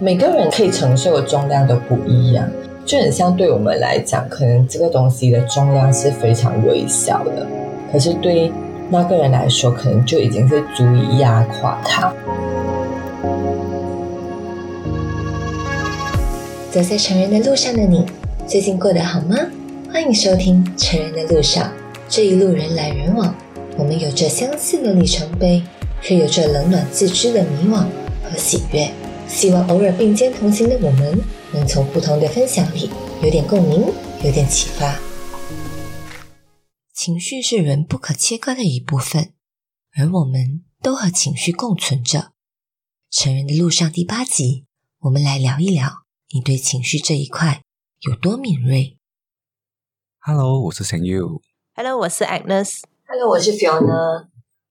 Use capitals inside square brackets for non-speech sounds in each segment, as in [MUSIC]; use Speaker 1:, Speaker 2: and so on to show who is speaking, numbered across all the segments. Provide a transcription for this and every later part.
Speaker 1: 每个人可以承受的重量都不一样，就很像对我们来讲，可能这个东西的重量是非常微小的，可是对那个人来说，可能就已经是足以压垮他。
Speaker 2: 走在成人的路上的你，最近过得好吗？欢迎收听《成人的路上》，这一路人来人往，我们有着相似的里程碑，却有着冷暖自知的迷惘和喜悦。希望偶尔并肩同行的我们，能从不同的分享里有点共鸣，有点启发。情绪是人不可切割的一部分，而我们都和情绪共存着。成人的路上第八集，我们来聊一聊，你对情绪这一块有多敏锐
Speaker 3: ？Hello，我是陈佑。
Speaker 4: Hello，我是 Agnes。
Speaker 1: Hello，我是 Fiona。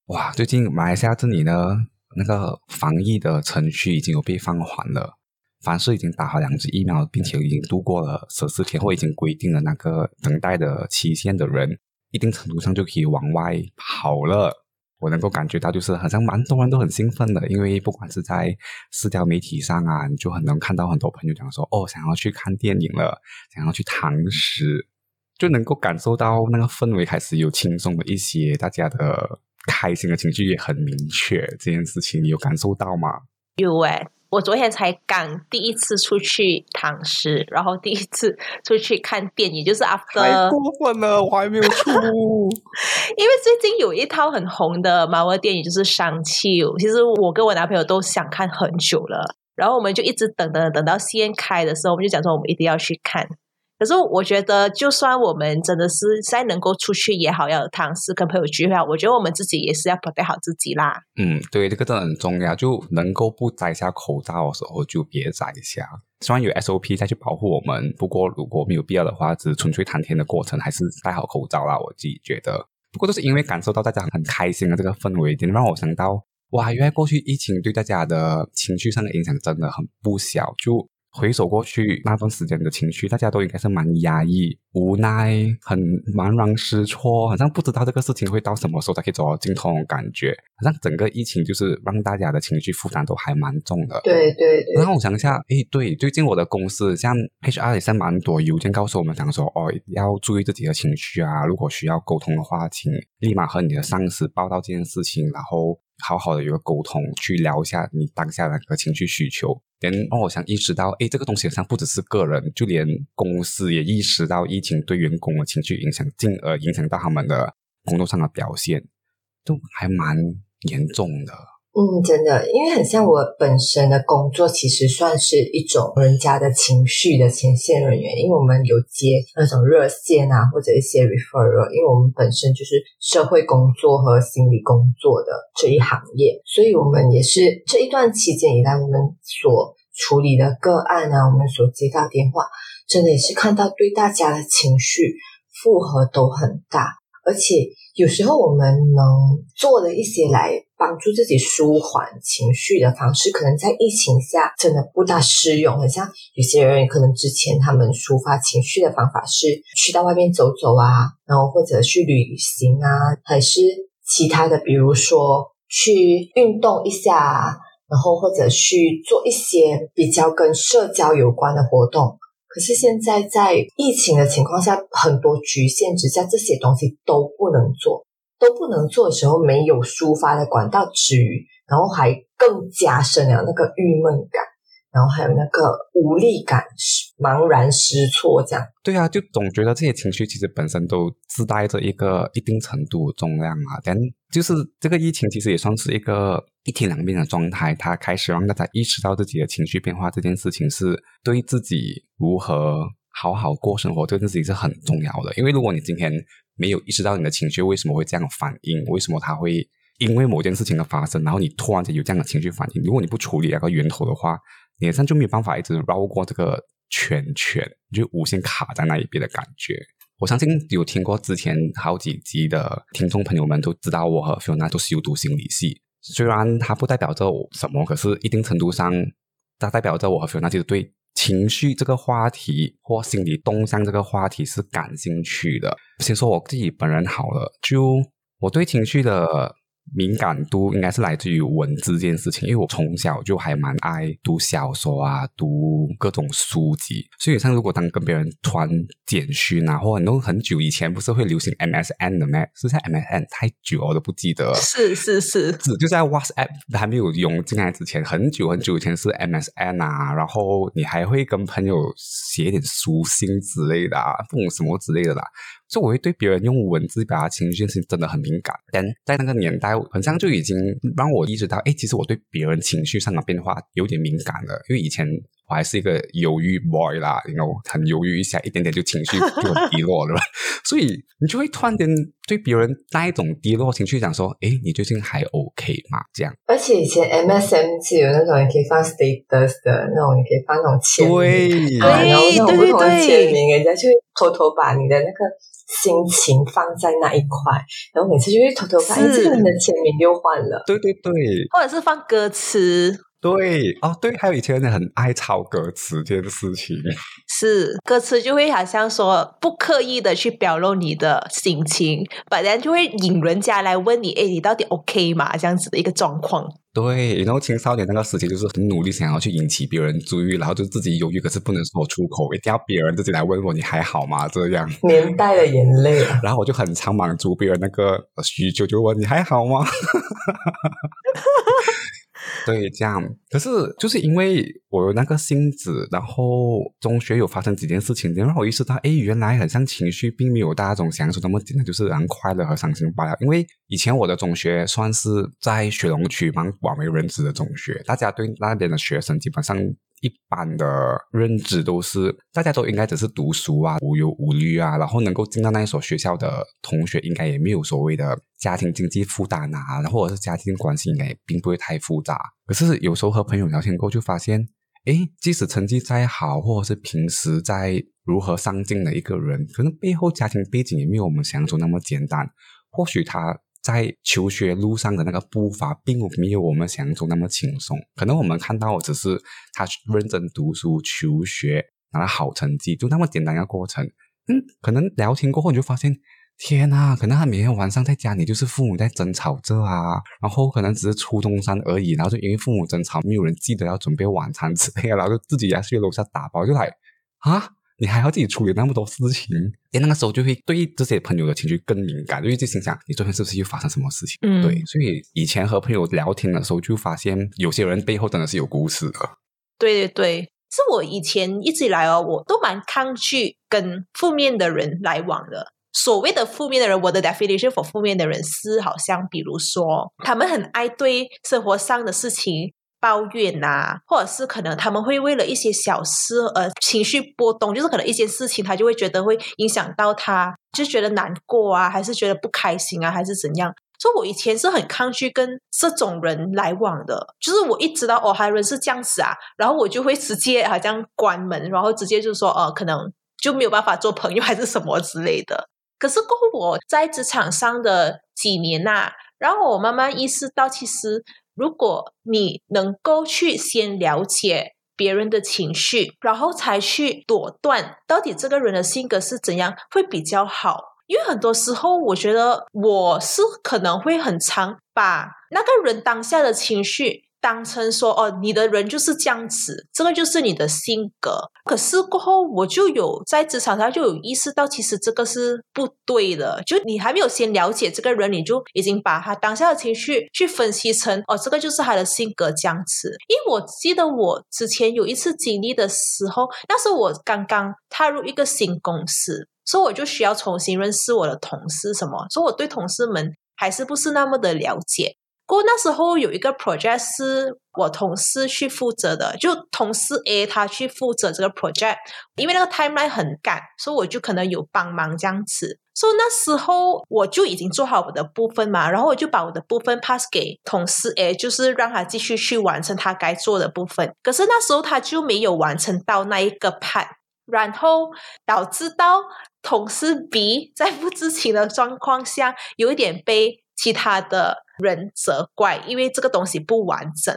Speaker 3: 哇，最近马来西亚这里呢？那个防疫的程序已经有被放缓了，凡是已经打好两支疫苗，并且已经度过了十四天或已经规定了那个等待的期限的人，一定程度上就可以往外跑了。我能够感觉到，就是好像蛮多人都很兴奋的，因为不管是在社交媒体上啊，你就很能看到很多朋友讲说，哦，想要去看电影了，想要去堂食，就能够感受到那个氛围开始有轻松的一些，大家的。开心的情绪也很明确，这件事情你有感受到吗？
Speaker 4: 有诶，我昨天才刚第一次出去躺尸，然后第一次出去看电影，就是 after。
Speaker 3: 太过分了，我还没有出。[LAUGHS]
Speaker 4: 因为最近有一套很红的漫威电影，就是《商气》，其实我跟我男朋友都想看很久了，然后我们就一直等等等到先开的时候，我们就讲说我们一定要去看。可是我觉得，就算我们真的是再能够出去也好，要有堂食跟朋友聚会，我觉得我们自己也是要 protect 好自己啦。
Speaker 3: 嗯，对，这个真的很重要，就能够不摘下口罩的时候就别摘下。虽然有 SOP 再去保护我们，不过如果没有必要的话，只是纯粹谈天的过程，还是戴好口罩啦。我自己觉得，不过就是因为感受到大家很开心的这个氛围，点让我想到，哇，原来过去疫情对大家的情绪上的影响真的很不小，就。回首过去那段时间的情绪，大家都应该是蛮压抑、无奈、很茫然失措，好像不知道这个事情会到什么时候才可以走到尽头感觉。好像整个疫情就是让大家的情绪负担都还蛮重的。
Speaker 1: 对对对。
Speaker 3: 然后我想一下，诶，对，最近我的公司像 HR 也是蛮多邮件告诉我们，讲说哦，要注意自己的情绪啊，如果需要沟通的话，请立马和你的上司报道这件事情，然后好好的有个沟通，去聊一下你当下的那个情绪需求。连哦我想意识到，哎，这个东西好像不只是个人，就连公司也意识到疫情对员工的情绪影响，进而影响到他们的工作上的表现，都还蛮严重的。
Speaker 1: 嗯，真的，因为很像我本身的工作，其实算是一种人家的情绪的前线人员，因为我们有接那种热线啊，或者一些 referral，因为我们本身就是社会工作和心理工作的这一行业，所以我们也是这一段期间以来，我们所处理的个案啊，我们所接到电话，真的也是看到对大家的情绪负荷都很大。而且有时候我们能做的一些来帮助自己舒缓情绪的方式，可能在疫情下真的不大适用。很像有些人可能之前他们抒发情绪的方法是去到外面走走啊，然后或者去旅行啊，还是其他的，比如说去运动一下，然后或者去做一些比较跟社交有关的活动。可是现在在疫情的情况下，很多局限之下，这些东西都不能做，都不能做的时候，没有抒发的管道之余，然后还更加深了那个郁闷感。然后还有那个无力感、茫然失措，这样。
Speaker 3: 对啊，就总觉得这些情绪其实本身都自带着一个一定程度重量嘛。但就是这个疫情其实也算是一个一体两面的状态，它开始让大家意识到自己的情绪变化这件事情是对自己如何好好过生活，对自己是很重要的。因为如果你今天没有意识到你的情绪为什么会这样反应，为什么它会因为某件事情的发生，然后你突然间有这样的情绪反应，如果你不处理那个源头的话，脸上就没有办法一直绕过这个圈圈，就无限卡在那一边的感觉。我相信有听过之前好几集的听众朋友们都知道，我和 Fiona 都是有读心理系。虽然它不代表着什么，可是一定程度上，它代表着我和 Fiona 其实对情绪这个话题或心理动向这个话题是感兴趣的。先说我自己本人好了，就我对情绪的敏感度应该是来自于文字这件事情，因为我从小就还蛮爱读小说啊，读各种书籍，所以像如果当跟别人传简讯啊，或很多很久以前不是会流行 MSN 的咩？是在 MSN 太久我都不记得，
Speaker 4: 是是是，
Speaker 3: 是就在 WhatsApp 还没有涌进来之前，很久很久以前是 MSN 啊，然后你还会跟朋友写一点书信之类的啊，不懂什么之类的啦。所以我会对别人用文字表达情绪这件事情真的很敏感，但在那个年代，好像就已经让我意识到，哎，其实我对别人情绪上的变化有点敏感了。因为以前我还是一个犹豫 boy 啦，然后很犹豫一下，一点点就情绪就很低落了，[LAUGHS] 所以你就会突然间对别人那一种低落情绪讲说，哎，你最近还 OK 吗？这样。
Speaker 1: 而且以前 MSM 是有那种你可以放 status 的那种，你可以放那种签名，
Speaker 3: 对，
Speaker 1: 然后那种不同的签名，人家就会偷偷把你的那个。心情放在那一块，然后每次就会偷偷看，哎，这个人的签名又换了。
Speaker 3: 对对对，
Speaker 4: 或者是放歌词，
Speaker 3: 对哦对，还有以前人很爱抄歌词这件事情，[LAUGHS]
Speaker 4: 是歌词就会好像说不刻意的去表露你的心情，本来就会引人家来问你，哎，你到底 OK 吗？这样子的一个状况。
Speaker 3: 对，然后青少年那个时期就是很努力想要去引起别人注意，然后就自己犹豫，可是不能说出口，一定要别人自己来问我你还好吗？这样
Speaker 1: 年代的眼泪，
Speaker 3: 然后我就很常满足别人那个需求，就问你还好吗？[LAUGHS] 对，这样。可是就是因为我有那个性子，然后中学有发生几件事情，让我意识到，哎，原来很像情绪并没有大家总想象那么简单，就是很快乐和伤心罢了。因为以前我的中学算是在雪龙区蛮广为人知的中学，大家对那边的学生基本上。一般的认知都是，大家都应该只是读书啊，无忧无虑啊，然后能够进到那一所学校的同学，应该也没有所谓的家庭经济负担啊，然后或者是家庭关系应该也并不会太复杂。可是有时候和朋友聊天过，就发现，诶，即使成绩再好，或者是平时在如何上进的一个人，可能背后家庭背景也没有我们想象中那么简单。或许他。在求学路上的那个步伐，并没有我们想象中那么轻松。可能我们看到只是他认真读书、求学拿到好成绩，就那么简单一个过程。嗯，可能聊天过后你就发现，天呐，可能他每天晚上在家里就是父母在争吵着啊，然后可能只是初中生而已，然后就因为父母争吵，没有人记得要准备晚餐之类的，然后就自己要去楼下打包，就来啊。你还要自己处理那么多事情，哎，那个时候就会对这些朋友的情绪更敏感，因为就心想你昨天是不是又发生什么事情？
Speaker 4: 嗯，
Speaker 3: 对，所以以前和朋友聊天的时候，就发现有些人背后真的是有故事的。
Speaker 4: 对对对，是我以前一直以来哦，我都蛮抗拒跟负面的人来往的。所谓的负面的人，我的 definition for 负面的人是，好像比如说，他们很爱对生活上的事情。抱怨呐，或者是可能他们会为了一些小事而情绪波动，就是可能一件事情他就会觉得会影响到他，就觉得难过啊，还是觉得不开心啊，还是怎样？所以，我以前是很抗拒跟这种人来往的。就是我一知道哦，还有人是这样子啊，然后我就会直接好像关门，然后直接就说哦，可能就没有办法做朋友，还是什么之类的。可是过后我在职场上的几年呐，然后我慢慢意识到，其实。如果你能够去先了解别人的情绪，然后才去果断到底这个人的性格是怎样，会比较好。因为很多时候，我觉得我是可能会很常把那个人当下的情绪。当成说哦，你的人就是这样子，这个就是你的性格。可是过后，我就有在职场上就有意识到，其实这个是不对的。就你还没有先了解这个人，你就已经把他当下的情绪去分析成哦，这个就是他的性格这样子。因为我记得我之前有一次经历的时候，那是我刚刚踏入一个新公司，所以我就需要重新认识我的同事，什么？所以我对同事们还是不是那么的了解。过那时候有一个 project 是我同事去负责的，就同事 A 他去负责这个 project，因为那个 timeline 很赶，所以我就可能有帮忙这样子。所以那时候我就已经做好我的部分嘛，然后我就把我的部分 pass 给同事 A，就是让他继续去完成他该做的部分。可是那时候他就没有完成到那一个 part，然后导致到同事 B 在不知情的状况下，有一点被其他的。人责怪，因为这个东西不完整。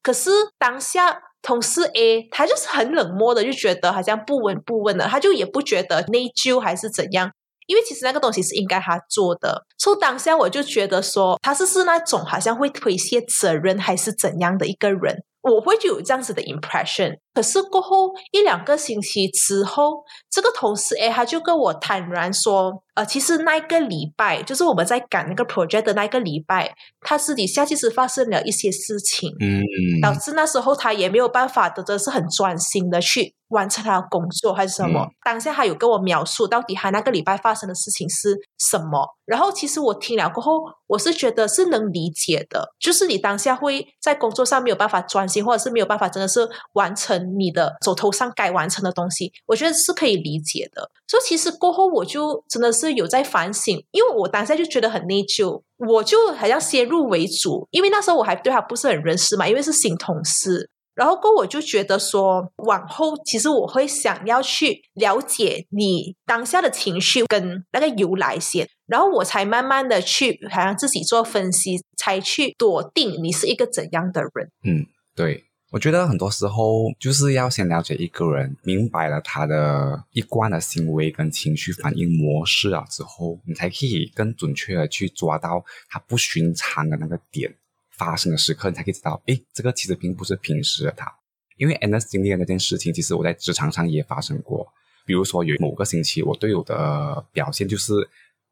Speaker 4: 可是当下同事 A 他就是很冷漠的，就觉得好像不闻不问的，他就也不觉得内疚还是怎样。因为其实那个东西是应该他做的。所以当下我就觉得说，他是是那种好像会推卸责任还是怎样的一个人，我会就有这样子的 impression。可是过后一两个星期之后，这个同事哎，他就跟我坦然说，呃，其实那一个礼拜，就是我们在赶那个 project 的那一个礼拜，他私底下其实发生了一些事情，
Speaker 3: 嗯，
Speaker 4: 导致那时候他也没有办法的，真的是很专心的去完成他的工作还是什么。当下他有跟我描述到底他那个礼拜发生的事情是什么，然后其实我听了过后，我是觉得是能理解的，就是你当下会在工作上没有办法专心，或者是没有办法真的是完成。你的手头上该完成的东西，我觉得是可以理解的。所以其实过后我就真的是有在反省，因为我当下就觉得很内疚，我就好像先入为主，因为那时候我还对他不是很认识嘛，因为是新同事。然后过我就觉得说，往后其实我会想要去了解你当下的情绪跟那个由来先，然后我才慢慢的去好像自己做分析，才去笃定你是一个怎样的人。
Speaker 3: 嗯，对。我觉得很多时候就是要先了解一个人，明白了他的一贯的行为跟情绪反应模式啊之后，你才可以更准确的去抓到他不寻常的那个点发生的时刻，你才可以知道，诶，这个其实并不是平时的他。因为 Anna 经历的那件事情，其实我在职场上也发生过。比如说有某个星期，我队友的表现就是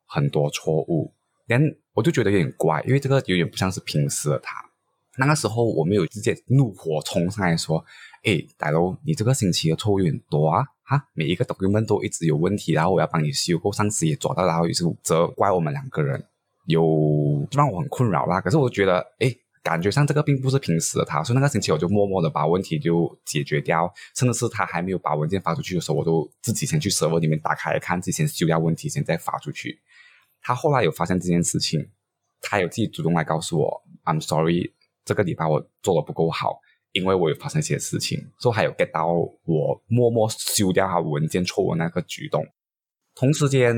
Speaker 3: 很多错误，连我就觉得有点怪，因为这个有点不像是平时的他。那个时候我没有直接怒火冲上来说：“哎，大佬，你这个星期的错误有点多啊！哈，每一个 document 都一直有问题，然后我要帮你修过，上次也抓到，然后也是责怪我们两个人，有让我很困扰啦。可是我觉得，哎，感觉上这个并不是平时的他，所以那个星期我就默默的把问题就解决掉，甚至是他还没有把文件发出去的时候，我都自己先去 server 里面打开看，自己先修掉问题，先再发出去。他后来有发现这件事情，他有自己主动来告诉我：“I'm sorry。”这个礼拜我做的不够好，因为我有发生一些事情，所以还有 get 到我默默修掉他文件错误那个举动。同时间，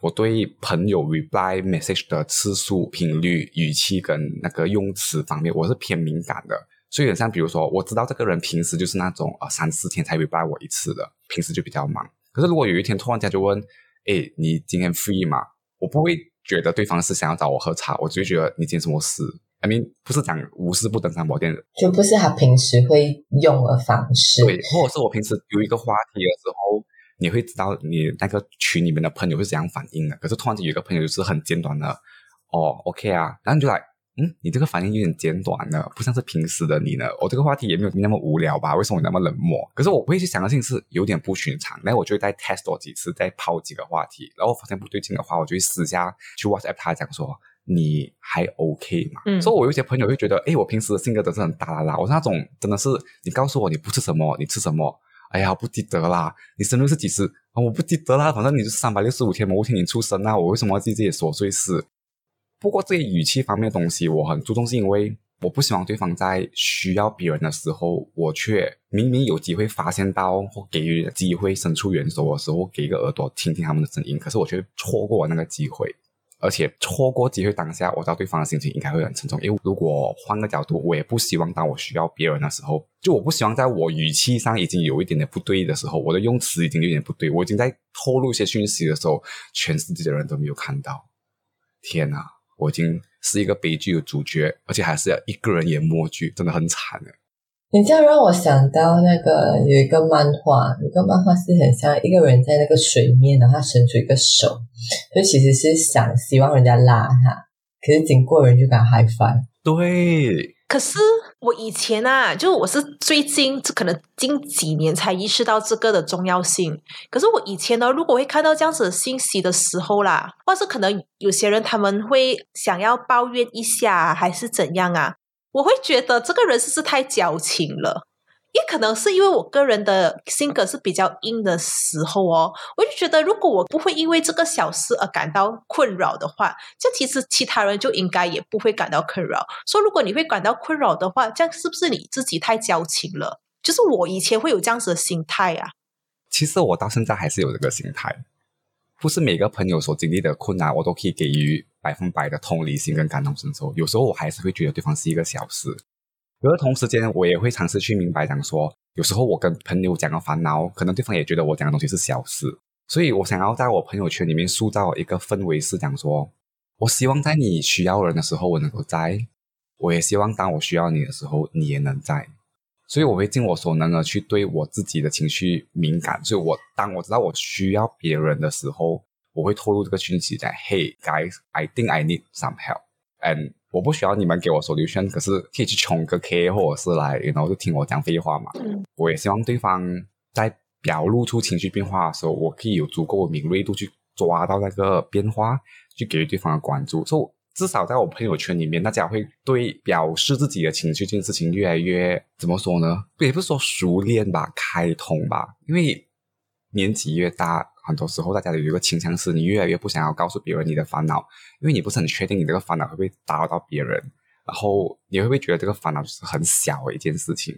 Speaker 3: 我对朋友 reply message 的次数、频率、语气跟那个用词方面，我是偏敏感的。所以，像比如说，我知道这个人平时就是那种啊三四天才 reply 我一次的，平时就比较忙。可是如果有一天突然间就问，哎，你今天 free 吗？我不会觉得对方是想要找我喝茶，我就会觉得你今天什么事。I mean，不是讲无事不登三宝殿的，
Speaker 1: 就不是他平时会用的方式。
Speaker 3: 对，或者是我平时有一个话题的时候，你会知道你那个群里面的朋友是怎样反应的。可是突然间有一个朋友就是很简短的，哦，OK 啊，然后你就来，嗯，你这个反应有点简短了，不像是平时的你呢。我这个话题也没有那么无聊吧？为什么你那么冷漠？可是我会去想的事情是有点不寻常，那我就会再 test 多几次，再抛几个话题，然后发现不对劲的话，我就会私下去 WhatsApp 他讲说。你还 OK 嘛？嗯，所以我有些朋友会觉得，哎，我平时的性格都是很大啦啦。我是那种真的是，你告诉我你不吃什么，你吃什么？哎呀，不记得啦。你生日是几时？啊，我不记得啦。反正你是三百六十五天某一天你出生啦。我为什么要记这些琐碎事？不过这些语气方面的东西我很注重，是因为我不希望对方在需要别人的时候，我却明明有机会发现到或给予机会伸出援手的时候，给一个耳朵听听他们的声音，可是我却错过那个机会。而且错过机会当下，我知道对方的心情应该会很沉重。因为如果换个角度，我也不希望当我需要别人的时候，就我不希望在我语气上已经有一点点不对的时候，我的用词已经有点不对，我已经在透露一些讯息的时候，全世界的人都没有看到。天哪，我已经是一个悲剧的主角，而且还是要一个人演默剧，真的很惨的。
Speaker 1: 你这样让我想到那个有一个漫画，有个漫画是很像一个人在那个水面，然后他伸出一个手，就其实是想希望人家拉他，可是经过人就给他嗨翻。
Speaker 3: 对，
Speaker 4: 可是我以前啊，就我是最近可能近几年才意识到这个的重要性。可是我以前呢，如果会看到这样子的信息的时候啦，或是可能有些人他们会想要抱怨一下，还是怎样啊？我会觉得这个人是不是太矫情了？也可能是因为我个人的性格是比较硬的时候哦，我就觉得如果我不会因为这个小事而感到困扰的话，这其实其他人就应该也不会感到困扰。说如果你会感到困扰的话，这样是不是你自己太矫情了？就是我以前会有这样子的心态啊。
Speaker 3: 其实我到现在还是有这个心态，不是每个朋友所经历的困难，我都可以给予。百分百的同理心跟感同身受，有时候我还是会觉得对方是一个小事。而同时间，我也会尝试去明白，讲说，有时候我跟朋友讲个烦恼，可能对方也觉得我讲的东西是小事。所以我想要在我朋友圈里面塑造一个氛围，是讲说，我希望在你需要人的时候我能够在，我也希望当我需要你的时候你也能在。所以我会尽我所能的去对我自己的情绪敏感。所以我当我知道我需要别人的时候，我会透露这个讯息在：Hey guys, I think I need some help. And 我不需要你们给我 solution，可是可以去冲个 K 或者是来，然后就听我讲废话嘛。
Speaker 4: 嗯
Speaker 3: 我也希望对方在表露出情绪变化的时候，我可以有足够的敏锐度去抓到那个变化，去给予对方的关注。所以至少在我朋友圈里面，大家会对表示自己的情绪这件事情越来越怎么说呢？也不是说熟练吧，开通吧。因为年纪越大，很多时候大家有一个倾向是，你越来越不想要告诉别人你的烦恼，因为你不是很确定你这个烦恼会不会打扰到别人，然后你会不会觉得这个烦恼是很小的一件事情？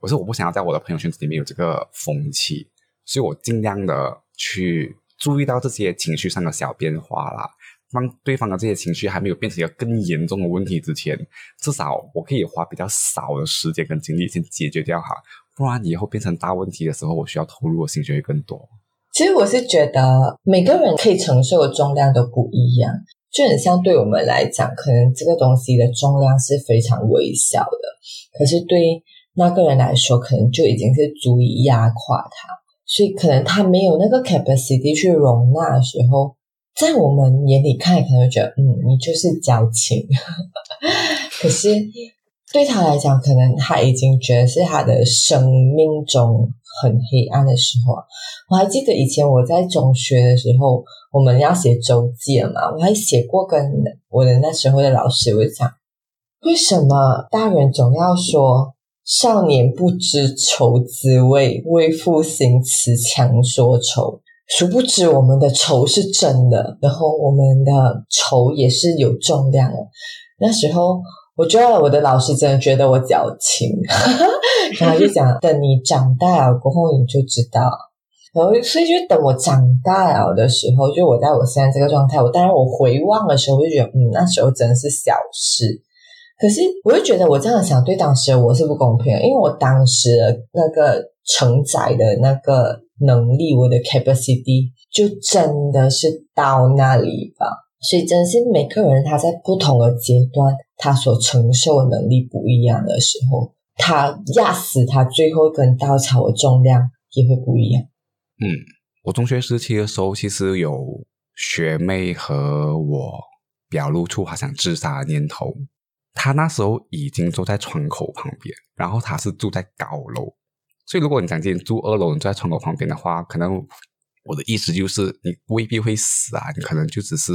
Speaker 3: 我说我不想要在我的朋友圈子里面有这个风气，所以我尽量的去注意到这些情绪上的小变化啦。让对方的这些情绪还没有变成一个更严重的问题之前，至少我可以花比较少的时间跟精力先解决掉哈，不然以后变成大问题的时候，我需要投入的心血会更多。
Speaker 1: 其实我是觉得每个人可以承受的重量都不一样，就很像对我们来讲，可能这个东西的重量是非常微小的，可是对那个人来说，可能就已经是足以压垮他，所以可能他没有那个 capacity 去容纳的时候，在我们眼里看，可能会觉得，嗯，你就是矫情，[LAUGHS] 可是对他来讲，可能他已经觉得是他的生命中很黑暗的时候啊。我还记得以前我在中学的时候，我们要写周记了嘛，我还写过跟我的那时候的老师，我就讲，为什么大人总要说少年不知愁滋味，为赋新词强说愁？殊不知我们的愁是真的，然后我们的愁也是有重量的。那时候，我觉得我的老师真的觉得我矫情，[LAUGHS] 然后就讲，等你长大了过后你就知道。然后，所以就等我长大了的时候，就我在我现在这个状态，我当然我回望的时候，我就觉得，嗯，那时候真的是小事。可是，我就觉得我这样想对当时的我是不公平的，因为我当时的那个承载的那个能力，我的 capacity 就真的是到那里吧。所以，真的是每个人他在不同的阶段，他所承受的能力不一样的时候，他压死他最后一根稻草的重量也会不一样。
Speaker 3: 嗯，我中学时期的时候，其实有学妹和我表露出她想自杀的念头。她那时候已经坐在窗口旁边，然后她是住在高楼，所以如果你想今天住二楼，你坐在窗口旁边的话，可能我的意思就是你未必会死啊，你可能就只是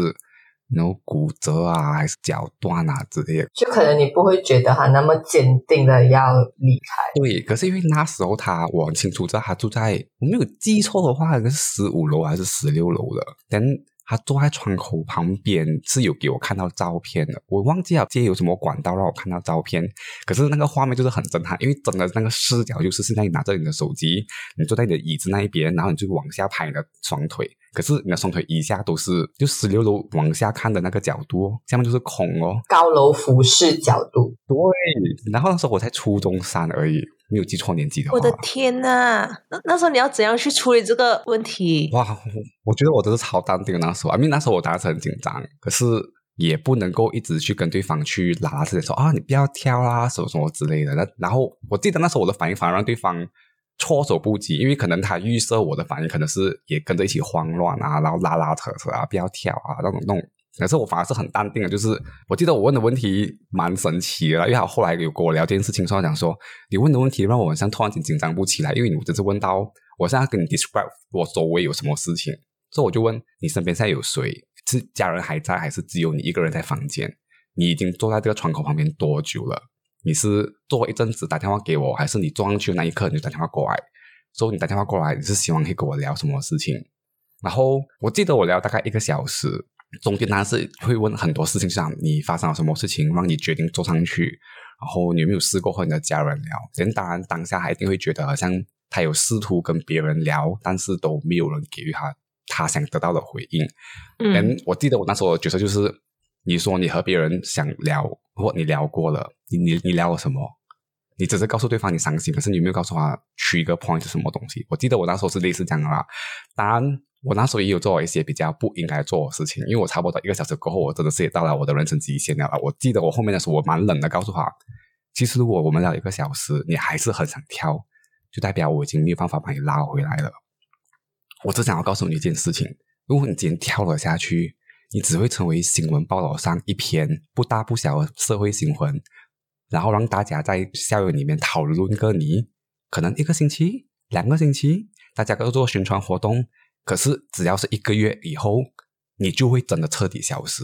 Speaker 3: 然后骨折啊，还是脚断啊之类的。
Speaker 1: 就可能你不会觉得他那么坚定的要离开。
Speaker 3: 对，可是因为那时候他我很清楚知道他住在我没有记错的话，应该是十五楼还是十六楼的。但他坐在窗口旁边是有给我看到照片的，我忘记了借有什么管道让我看到照片。可是那个画面就是很震撼，因为真的那个视角就是现在你拿着你的手机，你坐在你的椅子那一边，然后你就往下拍你的双腿，可是你的双腿以下都是就十六楼往下看的那个角度，下面就是空哦。
Speaker 1: 高楼俯视角度，
Speaker 3: 对，然后那时候我才初中三而已，没有记错年纪的话。
Speaker 4: 我的天呐，那那时候你要怎样去处理这个问题？
Speaker 3: 哇，我觉得我真是超淡定的那时候，因为那时候我当然是很紧张，可是也不能够一直去跟对方去拉拉扯扯说啊，你不要跳啦，什么什么之类的。那然后我记得那时候我的反应反而让对方措手不及，因为可能他预设我的反应可能是也跟着一起慌乱啊，然后拉拉扯扯啊，不要跳啊那种那种。可是我反而是很淡定的，就是我记得我问的问题蛮神奇的啦，因为他后来有跟我聊这件事情，说讲说你问的问题让我好像突然间紧张不起来，因为你只是问到我现在跟你 describe 我周围有什么事情，所以我就问你身边现在有谁？是家人还在，还是只有你一个人在房间？你已经坐在这个窗口旁边多久了？你是坐一阵子打电话给我，还是你坐上去那一刻你就打电话过来？所以你打电话过来，你是希望可以跟我聊什么事情？然后我记得我聊大概一个小时，中间当然是会问很多事情，像你发生了什么事情让你决定坐上去，然后你有没有试过和你的家人聊？人当然当下还一定会觉得好像他有试图跟别人聊，但是都没有人给予他他想得到的回应。
Speaker 4: 嗯，
Speaker 3: 我记得我那时候的角色就是，你说你和别人想聊，或你聊过了，你你你聊了什么？你只是告诉对方你伤心，可是你没有告诉他取一个 point 是什么东西。我记得我那时候是类似这样的啦。当然，我那时候也有做一些比较不应该做的事情，因为我差不多一个小时过后，我真的是也到了我的人生极限了。我记得我后面的时候，我蛮冷的，告诉他，其实如果我们聊一个小时，你还是很想跳，就代表我已经没有办法把你拉回来了。我只想要告诉你一件事情：如果你今天跳了下去，你只会成为新闻报道上一篇不大不小的社会新闻，然后让大家在校园里面讨论个你，可能一个星期、两个星期，大家都做宣传活动。可是，只要是一个月以后，你就会真的彻底消失，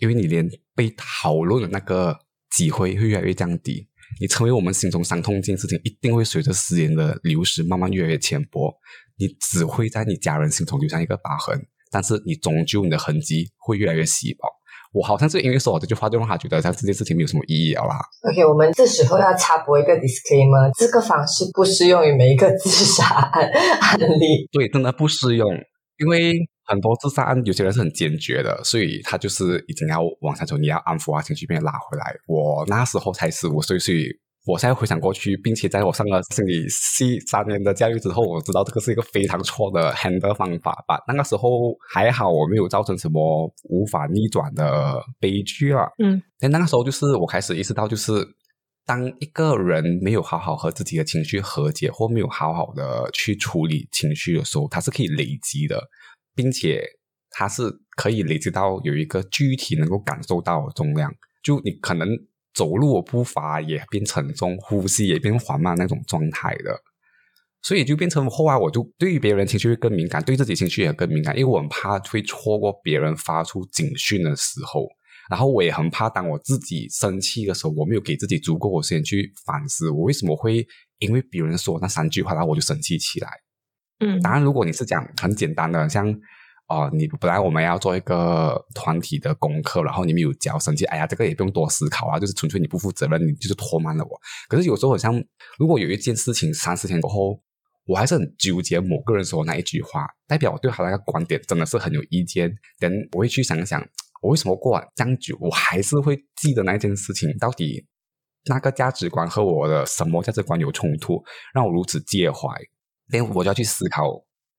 Speaker 3: 因为你连被讨论的那个机会会越来越降低。你成为我们心中伤痛这件事情，一定会随着时间的流逝慢慢越来越浅薄。你只会在你家人心中留下一个疤痕，但是你终究你的痕迹会越来越稀薄。我好像是因为说我这句话，就让他觉得像这件事情没有什么意义了啦。
Speaker 1: OK，我们这时候要插播一个 disclaimer，这个方式不适用于每一个自杀案案例。
Speaker 3: 对，真的不适用，因为很多自杀案有些人是很坚决的，所以他就是已经要往下走，你要安抚啊，情绪被拉回来。我那时候才十五岁，所以。我现在回想过去，并且在我上了心理系三年的教育之后，我知道这个是一个非常错的 handle 方法吧。那个时候还好，我没有造成什么无法逆转的悲剧啊。
Speaker 4: 嗯，
Speaker 3: 但那个时候就是我开始意识到，就是当一个人没有好好和自己的情绪和解，或没有好好的去处理情绪的时候，它是可以累积的，并且它是可以累积到有一个具体能够感受到的重量。就你可能。走路步伐也变沉重，呼吸也变缓慢那种状态的，所以就变成后来我就对于别人情绪会更敏感，对自己情绪也更敏感，因为我很怕会错过别人发出警讯的时候，然后我也很怕当我自己生气的时候，我没有给自己足够的时间去反思，我为什么会因为别人说那三句话，然后我就生气起来。
Speaker 4: 嗯，
Speaker 3: 当然，如果你是讲很简单的，像。哦，你本来我们要做一个团体的功课，然后你没有交，生气，哎呀，这个也不用多思考啊，就是纯粹你不负责任，你就是拖慢了我。可是有时候好像，如果有一件事情三四天过后，我还是很纠结某个人说那一句话，代表我对他那个观点真的是很有意见。等我会去想想，我为什么过完这样久，我还是会记得那件事情，到底那个价值观和我的什么价值观有冲突，让我如此介怀。等我就要去思考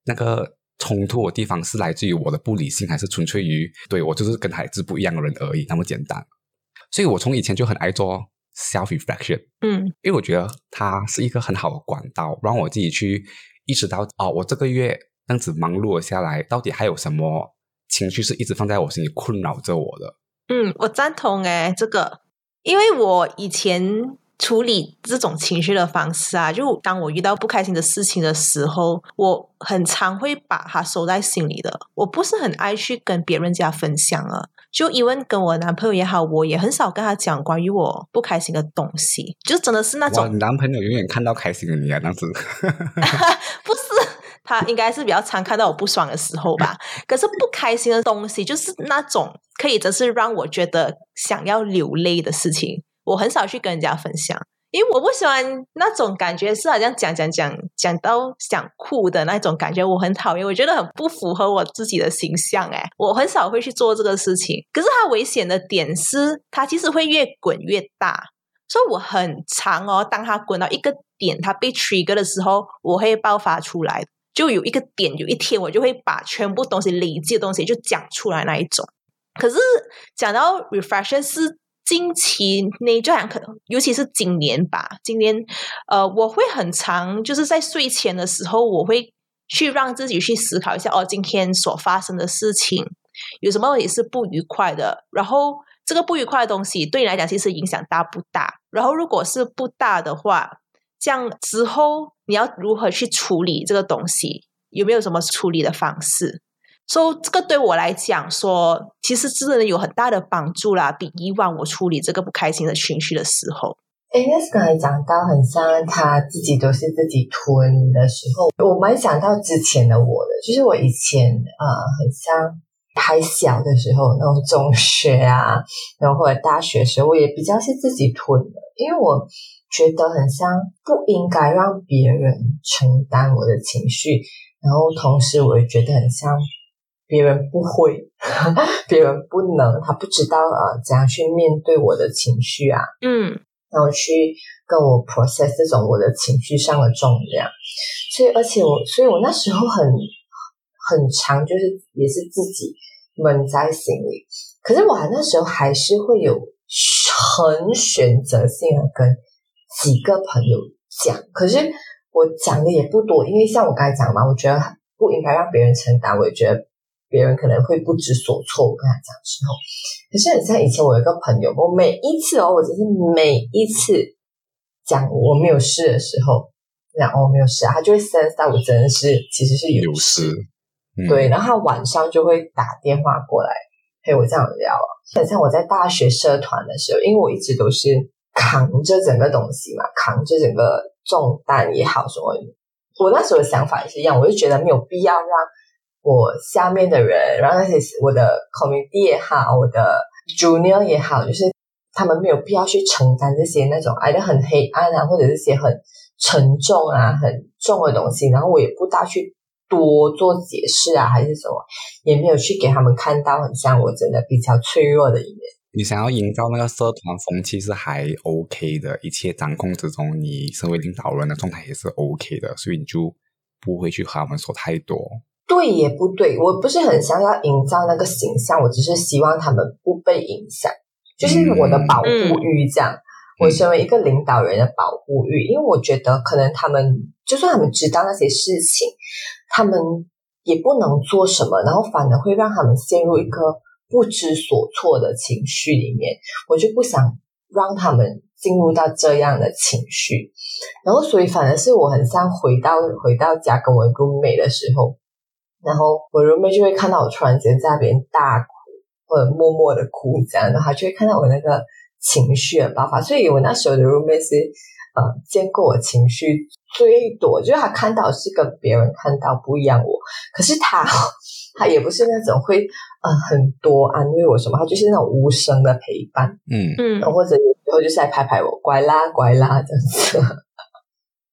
Speaker 3: 那个。冲突的地方是来自于我的不理性，还是纯粹于对我就是跟孩子不一样的人而已？那么简单。所以我从以前就很爱做 self reflection，
Speaker 4: 嗯，
Speaker 3: 因为我觉得它是一个很好的管道，让我自己去意识到，哦，我这个月这样子忙碌了下来，到底还有什么情绪是一直放在我心里困扰着我的？
Speaker 4: 嗯，我赞同诶，这个，因为我以前。处理这种情绪的方式啊，就当我遇到不开心的事情的时候，我很常会把它收在心里的。我不是很爱去跟别人家分享啊。就因为跟我男朋友也好，我也很少跟他讲关于我不开心的东西。就真的是那种，
Speaker 3: 男朋友永远看到开心的你啊，那子。[LAUGHS]
Speaker 4: 不是，他应该是比较常看到我不爽的时候吧。可是不开心的东西，就是那种可以，真是让我觉得想要流泪的事情。我很少去跟人家分享，因为我不喜欢那种感觉，是好像讲讲讲讲到想哭的那种感觉，我很讨厌，我觉得很不符合我自己的形象。哎，我很少会去做这个事情。可是它危险的点是，它其实会越滚越大，所以我很长哦。当它滚到一个点，它被 trigger 的时候，我会爆发出来，就有一个点，有一天我就会把全部东西累积的东西就讲出来那一种。可是讲到 reflection 是。近期内这样可能，尤其是今年吧。今年，呃，我会很长，就是在睡前的时候，我会去让自己去思考一下，哦，今天所发生的事情有什么也是不愉快的。然后，这个不愉快的东西对你来讲，其实影响大不大？然后，如果是不大的话，这样之后你要如何去处理这个东西？有没有什么处理的方式？所以这个对我来讲说，其实真的有很大的帮助啦，比以往我处理这个不开心的情绪的时候。
Speaker 1: 哎，那刚才讲到很像他自己都是自己吞的时候，我蛮想到之前的我的，就是我以前啊，很像还小的时候，那种中学啊，然后或者大学时候，我也比较是自己吞的，因为我觉得很像不应该让别人承担我的情绪，然后同时我也觉得很像。别人不会，[LAUGHS] 别人不能，他不知道啊，怎样去面对我的情绪啊？
Speaker 4: 嗯，
Speaker 1: 然后去跟我 process 这种我的情绪上的重量。所以，而且我，所以我那时候很很长，就是也是自己闷在心里。可是我那时候还是会有很选择性的跟几个朋友讲，可是我讲的也不多，因为像我刚才讲嘛，我觉得不应该让别人承担，我也觉得别人可能会不知所措。我跟他讲之后，可是很像以前我有一个朋友，我每一次哦，我只是每一次讲我没有事的时候。讲哦，没有事啊，他就会 sense 到我真的是其实是有事，对，然后他晚上就会打电话过来陪我这样聊。很像我在大学社团的时候，因为我一直都是扛着整个东西嘛，扛着整个重担也好什么，我那时候的想法也是一样，我就觉得没有必要让我下面的人，然后那些我的 community 也好，我的 junior 也好，就是他们没有必要去承担这些那种挨得很黑暗啊，或者这些很。沉重啊，很重的东西，然后我也不大去多做解释啊，还是什么，也没有去给他们看到很像我真的比较脆弱的一面。
Speaker 3: 你想要营造那个社团风气是还 OK 的，一切掌控之中，你身为领导人的状态也是 OK 的，所以你就不会去和他们说太多。
Speaker 1: 对也不对，我不是很想要营造那个形象，我只是希望他们不被影响，就是我的保护欲这样。我身为一个领导人的保护欲，因为我觉得可能他们就算他们知道那些事情，他们也不能做什么，然后反而会让他们陷入一个不知所措的情绪里面。我就不想让他们进入到这样的情绪，然后所以反而是我很像回到回到家跟我 roommate 的时候，然后我 roommate 就会看到我突然间在那边大哭或者默默的哭这样，然后他就会看到我那个。情绪的爆发，所以我那时候的 roommate 是呃见过我情绪最多，就是他看到是跟别人看到不一样，我可是他 [LAUGHS] 他也不是那种会呃很多安慰我什么，他就是那种无声的陪伴，
Speaker 3: 嗯。
Speaker 1: 嗯，或者有时候就是来拍拍我，乖啦乖啦这样子，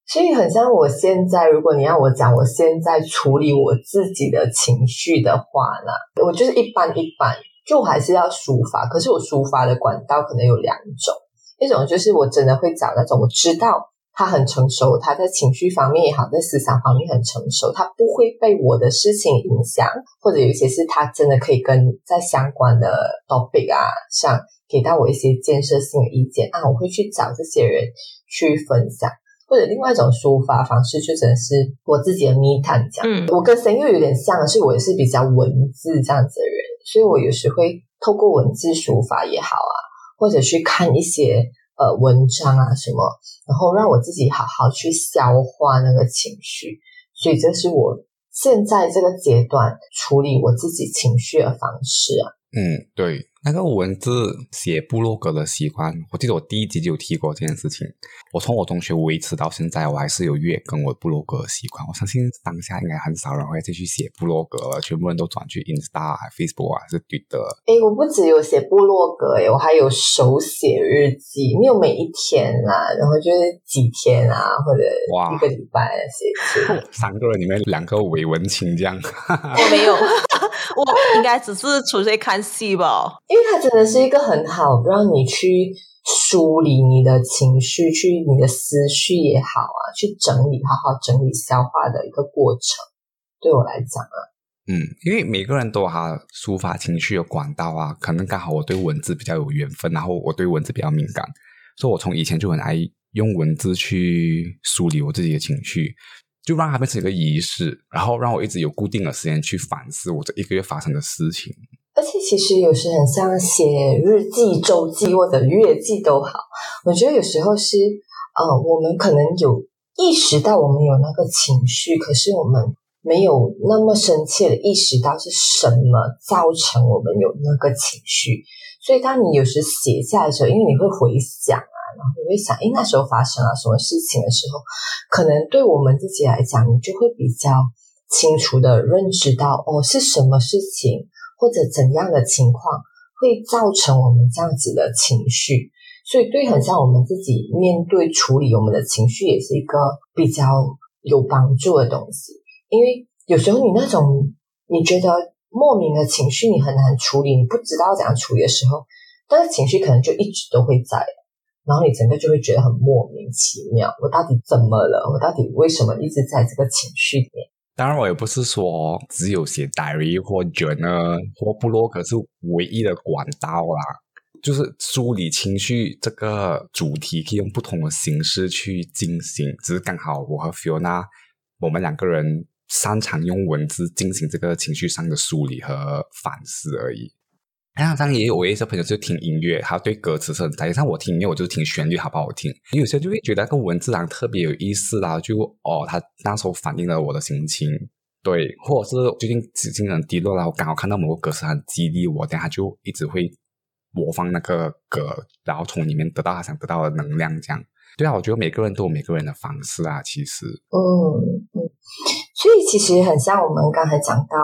Speaker 1: 所以很像我现在，如果你要我讲我现在处理我自己的情绪的话呢，我就是一般一般。就还是要抒发，可是我抒发的管道可能有两种，一种就是我真的会找那种我知道他很成熟，他在情绪方面也好，在思想方面很成熟，他不会被我的事情影响，或者有一些是他真的可以跟在相关的 topic 啊上给到我一些建设性的意见啊，我会去找这些人去分享。或者另外一种抒发方式，就只能是我自己的 me time 这样。我跟神又有点像，是我也是比较文字这样子的人，所以我有时会透过文字抒发也好啊，或者去看一些呃文章啊什么，然后让我自己好好去消化那个情绪。所以这是我现在这个阶段处理我自己情绪的方式啊。
Speaker 3: 嗯，对。那个文字写部落格的习惯，我记得我第一集就有提过这件事情。我从我中学维持到现在，我还是有月更我部落格的习惯。我相信当下应该很少人会再去写部落格了，全部人都转去 Insta、Facebook 还，是对的。
Speaker 1: 哎，我不只有写部落格，哎，我还有手写日记，没有每一天啦，然后就是几天啊，或者一个礼拜写一次。
Speaker 3: 三个人里面两个伪文青这样，
Speaker 4: 我没有，我应该只是纯粹看戏吧。
Speaker 1: 因为它真的是一个很好让你去梳理你的情绪、去你的思绪也好啊，去整理、好好整理、消化的一个过程。对我来讲啊，
Speaker 3: 嗯，因为每个人都有他抒发情绪的管道啊，可能刚好我对文字比较有缘分，然后我对文字比较敏感，所以我从以前就很爱用文字去梳理我自己的情绪，就让它变成一个仪式，然后让我一直有固定的时间去反思我这一个月发生的事情。
Speaker 1: 而且其实有时很像写日记、周记或者月记都好。我觉得有时候是，呃，我们可能有意识到我们有那个情绪，可是我们没有那么深切的意识到是什么造成我们有那个情绪。所以当你有时写下来的时候，因为你会回想，然后你会想，诶，那时候发生了什么事情的时候，可能对我们自己来讲，你就会比较清楚的认知到，哦，是什么事情。或者怎样的情况会造成我们这样子的情绪？所以对很像我们自己面对处理我们的情绪，也是一个比较有帮助的东西。因为有时候你那种你觉得莫名的情绪，你很难处理，你不知道怎样处理的时候，但是情绪可能就一直都会在，然后你整个就会觉得很莫名其妙。我到底怎么了？我到底为什么一直在这个情绪里面？
Speaker 3: 当然，我也不是说只有写 diary 或 journal 或部落格是唯一的管道啦。就是梳理情绪这个主题，可以用不同的形式去进行。只是刚好我和 Fiona 我们两个人擅长用文字进行这个情绪上的梳理和反思而已。当然，也有我一些朋友就听音乐，他对歌词是很在意。像我听音乐，我就听旋律好不好听。有些就会觉得那个文字上特别有意思啦，就哦，他那时候反映了我的心情，对，或者是最近心情很低落啦，我刚好看到某个歌词很激励我，等下就一直会。播放那个歌，然后从里面得到他想得到的能量，这样对啊。我觉得每个人都有每个人的方式啊，其实，
Speaker 1: 嗯嗯，所以其实很像我们刚才讲到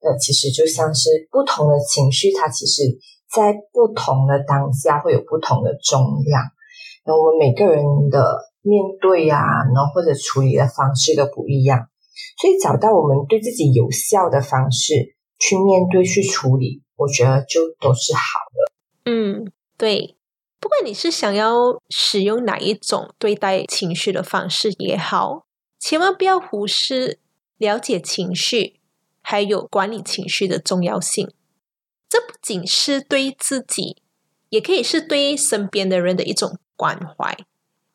Speaker 1: 那，其实就像是不同的情绪，它其实在不同的当下会有不同的重量。那我们每个人的面对啊，然后或者处理的方式都不一样，所以找到我们对自己有效的方式去面对、去处理，我觉得就都是好的。
Speaker 4: 嗯，对。不管你是想要使用哪一种对待情绪的方式也好，千万不要忽视了解情绪，还有管理情绪的重要性。这不仅是对自己，也可以是对身边的人的一种关怀。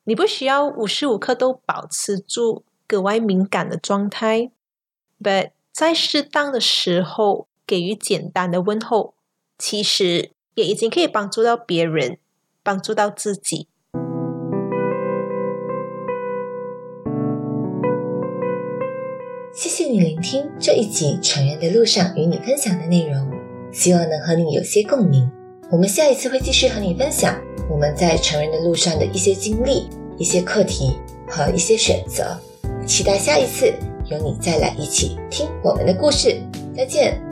Speaker 4: 你不需要无时无刻都保持住格外敏感的状态，but 在适当的时候给予简单的问候，其实。也已经可以帮助到别人，帮助到自己。
Speaker 2: 谢谢你聆听这一集《成人的路上》与你分享的内容，希望能和你有些共鸣。我们下一次会继续和你分享我们在成人的路上的一些经历、一些课题和一些选择。期待下一次有你再来一起听我们的故事。再见。